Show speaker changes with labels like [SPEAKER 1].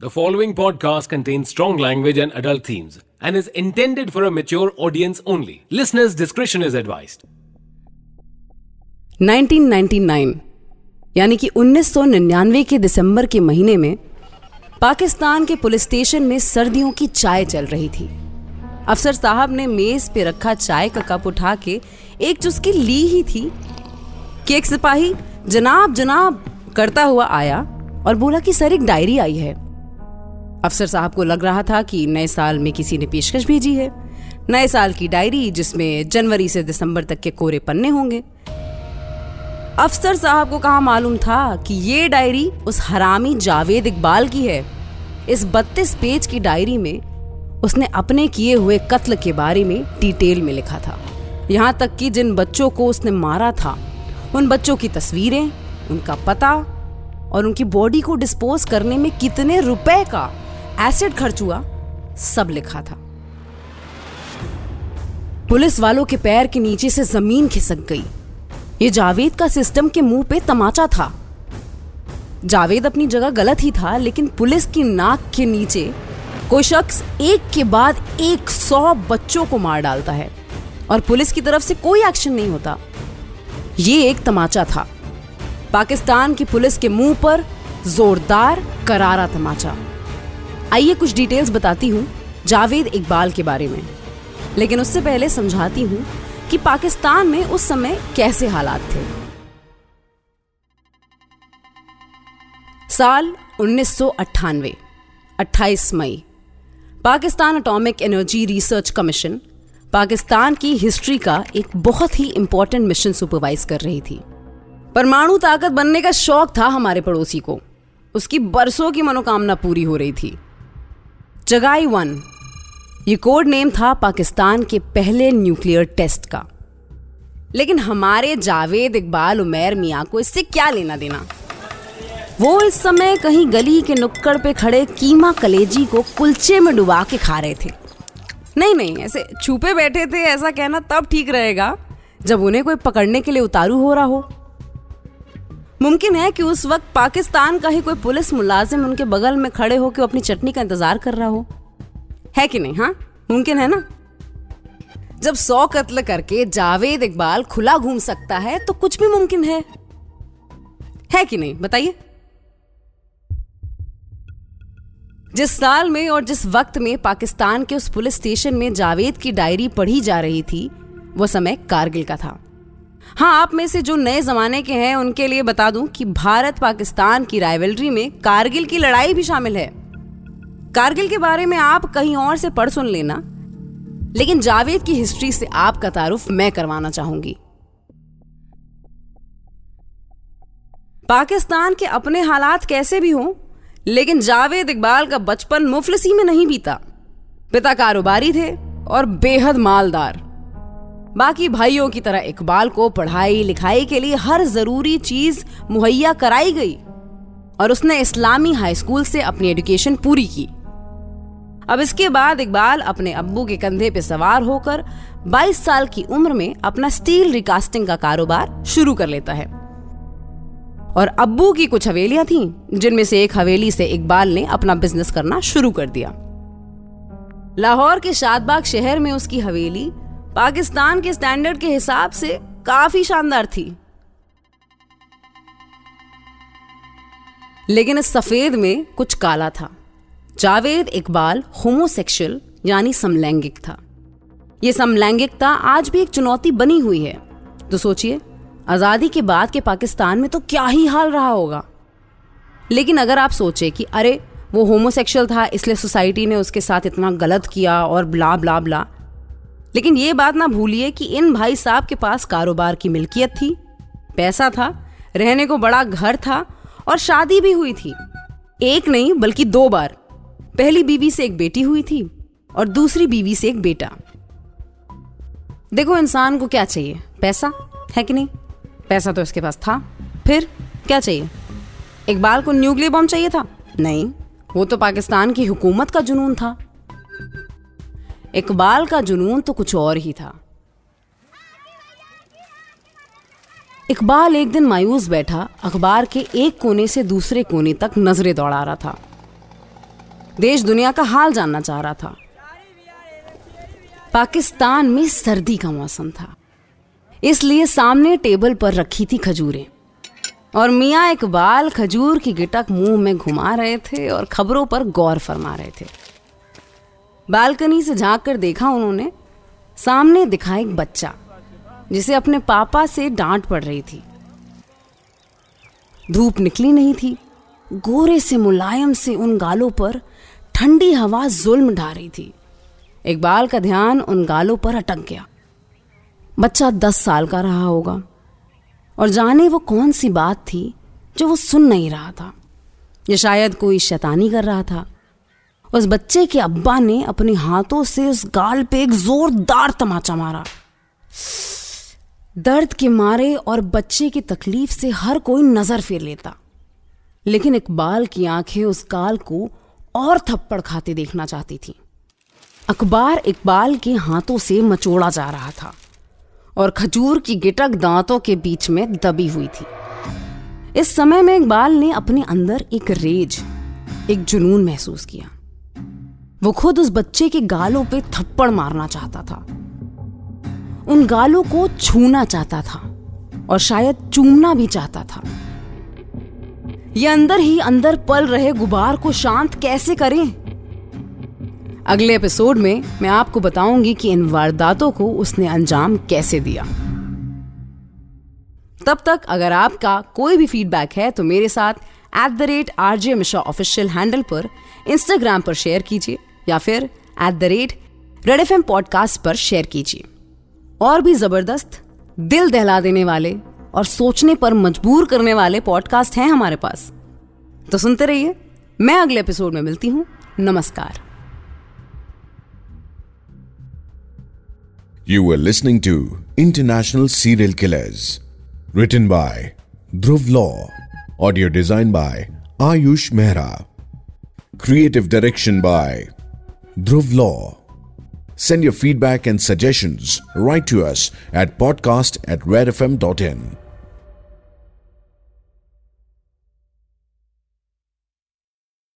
[SPEAKER 1] The following podcast contains strong language and adult themes and is intended for a mature audience only. Listeners' discretion is advised.
[SPEAKER 2] 1999 यानी कि 1999 के दिसंबर के महीने में पाकिस्तान के पुलिस स्टेशन में सर्दियों की चाय चल रही थी अफसर साहब ने मेज पे रखा चाय का कप उठा के एक चुस्की ली ही थी कि एक सिपाही जनाब जनाब करता हुआ आया और बोला कि सर एक डायरी आई है अफसर साहब को लग रहा था कि नए साल में किसी ने पेशकश भेजी है। नए साल की डायरी, जिसमें जनवरी से दिसंबर तक के कोरे पन्ने होंगे। अफसर साहब को कहा मालूम था कि ये डायरी उस हरामी जावेद इकबाल की है? इस बत्तीस पेज की डायरी में उसने अपने किए हुए कत्ल के बारे में डिटेल में लिखा था। यहाँ तक कि जिन बच्चों को उसने मारा था, उन बच्चों की तस्वीरें, उनका पता और उनकी बॉडी को डिस्पोज करने में कितने रुपए का एसिड खर्च हुआ, सब लिखा था। पुलिस वालों के पैर के नीचे से ज़मीन खिसक गई। ये जावेद का सिस्टम के मुँह पे तमाचा था। जावेद अपनी जगह गलत ही था, लेकिन पुलिस की नाक के नीचे कोई शख्स एक के बाद एक सौ बच्चों को मार डालता है और पुलिस की तरफ़ से कोई एक्शन नहीं होता। ये एक तमाचा था। पाकिस्तान की पुलिस के मुँह पर जोरदार करारा तमाचा। आइए कुछ डिटेल्स बताती हूँ जावेद इकबाल के बारे में। लेकिन उससे पहले समझाती हूँ कि पाकिस्तान में उस समय कैसे हालात थे। साल उन्नीस 28 मई, Pakistan atomic energy research commission Pakistan की हिस्ट्री का एक बहुत ही इंपॉर्टेंट मिशन सुपरवाइज कर रही थी। परमाणु ताकत बनने का शौक था हमारे पड़ोसी को। उसकी बरसों की मनोकामना पूरी हो रही थी। जगाई वन। ये कोड नेम था पाकिस्तान के पहले न्यूक्लियर टेस्ट का। लेकिन हमारे जावेद इकबाल उमेर मियाँ को इससे क्या लेना देना? वो इस समय कहीं गली के नुक्कड़ पे खड़े कीमा कलेजी को कुलचे में डुबा के खा रहे थे। नहीं नहीं, ऐसे छुपे बैठे थे, ऐसा कहना तब ठीक रहेगा जब उन्हें कोई पकड़ने के लिए उतारू हो रहा हो। मुमकिन है कि उस वक्त पाकिस्तान का ही कोई पुलिस मुलाजिम उनके बगल में खड़े होकर अपनी चटनी का इंतज़ार कर रहा हो। है कि नहीं हाँ? मुमकिन है ना? जब सौ कत्ल करके जावेद इकबाल खुला घूम सकता है तो कुछ भी मुमकिन है। है कि नहीं? बताइए। जिस साल में और जिस वक्त में पाकिस्तान के उस पुलिस स्टेशन में जावेद की डायरी पढ़ी जा रही थी, वो समय कारगिल का था। हाँ आप में से जो नए जमाने के हैं, उनके लिए बता दूँ कि भारत पाकिस्तान की राइवलरी में कारगिल की लड़ाई भी शामिल है। कारगिल के बारे में आप कहीं और से पढ़ सुन लेना, लेकिन जावेद की हिस्ट्री से आपका तारुफ मैं करवाना चाहूँगी। पाकिस्तान के अपने हालात कैसे भी हों, लेकिन जावेद इकबाल का बचपन मुफलसी में नहीं बीता। पिता कारोबारी थे और बेहद मालदार। बाकी भाइयों की तरह इकबाल को पढ़ाई लिखाई के लिए हर ज़रूरी चीज़ मुहैया कराई गई और उसने इस्लामी हाई स्कूल से अपनी एजुकेशन पूरी की। अब इसके बाद इकबाल अपने अब्बू के कंधे पे सवार होकर 22 साल की उम्र में अपना स्टील रिकास्टिंग का कारोबार शुरू कर लेता है। और अब्बू की कुछ हवेलियाँ थीं, जिनमें से एक हवेली से इकबाल ने अपना बिज़नेस करना शुरू कर दिया। लाहौर के शादबाग शहर में उसकी हवेली पाकिस्तान के स्टैंडर्ड के हिसाब से काफ़ी शानदार थी। लेकिन इस सफ़ेद में कुछ काला था। जावेद इकबाल होमोसेक्सुअल यानी समलैंगिक था। यह समलैंगिकता आज भी एक चुनौती बनी हुई है। तो सोचिए, आज़ादी के बाद के पाकिस्तान में तो क्या ही हाल रहा होगा। लेकिन अगर आप सोचे कि अरे, वो होमोसेक्सुअल था, इसलिए सोसाइटी ने उसके साथ इतना गलत किया और ब्ला ब्ला ब्ला लेकिन ये बात ना भूलिए कि इन भाई साहब के पास कारोबार की मिल्कियत थी, पैसा था, रहने को बड़ा घर था और शादी भी हुई थी। एक नहीं, बल्कि दो बार। पहली बीवी से एक बेटी हुई थी और दूसरी बीवी से एक बेटा। देखो इंसान को क्या चाहिए, पैसा है कि नहीं? पैसा तो इसके पास था, फिर क्या चाहिए? इकबाल को न्यूक्लियर बॉम्ब चाहिए था? नहीं, वो तो पाकिस्तान की हुकूमत का जुनून था। इकबाल का जुनून तो कुछ और ही था। इकबाल एक दिन मायूस बैठा, अखबार के एक कोने से दूसरे कोने तक नज़रें दौड़ा रहा था। देश दुनिया का हाल जानना चाह रहा था। पाकिस्तान में सर्दी का मौसम था। इसलिए सामने टेबल पर रखी थी खजूरें। और मियाँ इकबाल खजूर की गिटक मुँह में घुमा रहे थे और खबरों पर गौर फरमा रहे थे। बालकनी से झाँक कर देखा उन्होंने, सामने दिखा एक बच्चा, जिसे अपने पापा से डांट पड़ रही थी। धूप निकली नहीं थी। गोरे से मुलायम से उन गालों पर ठंडी हवा जुल्म ढा रही थी। इकबाल का ध्यान उन गालों पर अटक गया। बच्चा दस साल का रहा होगा, और जाने वो कौन सी बात थी जो वो सुन नहीं रहा था। या शायद कोई शैतानी कर रहा था। उस बच्चे के अब्बा ने अपने हाथों से उस गाल पे एक जोरदार तमाचा मारा। दर्द के मारे और बच्चे की तकलीफ़ से हर कोई नज़र फेर लेता। लेकिन इकबाल की आँखें उस गाल को और थप्पड़ खाते देखना चाहती थी। अखबार इकबाल के हाथों से मचोड़ा जा रहा था और खजूर की गिटक दांतों के बीच में दबी हुई थी। इस समय में इकबाल ने अपने अंदर एक रेज, एक जुनून महसूस किया। वो खुद उस बच्चे के गालों पे थप्पड़ मारना चाहता था। उन गालों को छूना चाहता था और शायद चूमना भी चाहता था। ये अंदर ही अंदर पल रहे गुबार को शांत कैसे करें? अगले एपिसोड में मैं आपको बताऊँगी कि इन वारदातों को उसने अंजाम कैसे दिया। तब तक अगर आपका कोई भी फीडबैक है तो मेरे साथ at the rate R J Mishra official handle पर इंस्टाग्राम पर शेयर कीजिए। या फिर at the rate red F podcast पर शेयर कीजिए। और भी ज़बरदस्त, दिल दहला देने वाले और सोचने पर मजबूर करने वाले पॉडकास्ट हैं हमारे पास। तो सुनते रहिए, मैं अगले एपिसोड में मिलती हूँ। नमस्कार।
[SPEAKER 3] You are listening to international serial killers written by Dhruv Law audio design by Ayush Mehra creative direction by Dhruv Law. Send your feedback and suggestions right to us at podcast at redfm.in.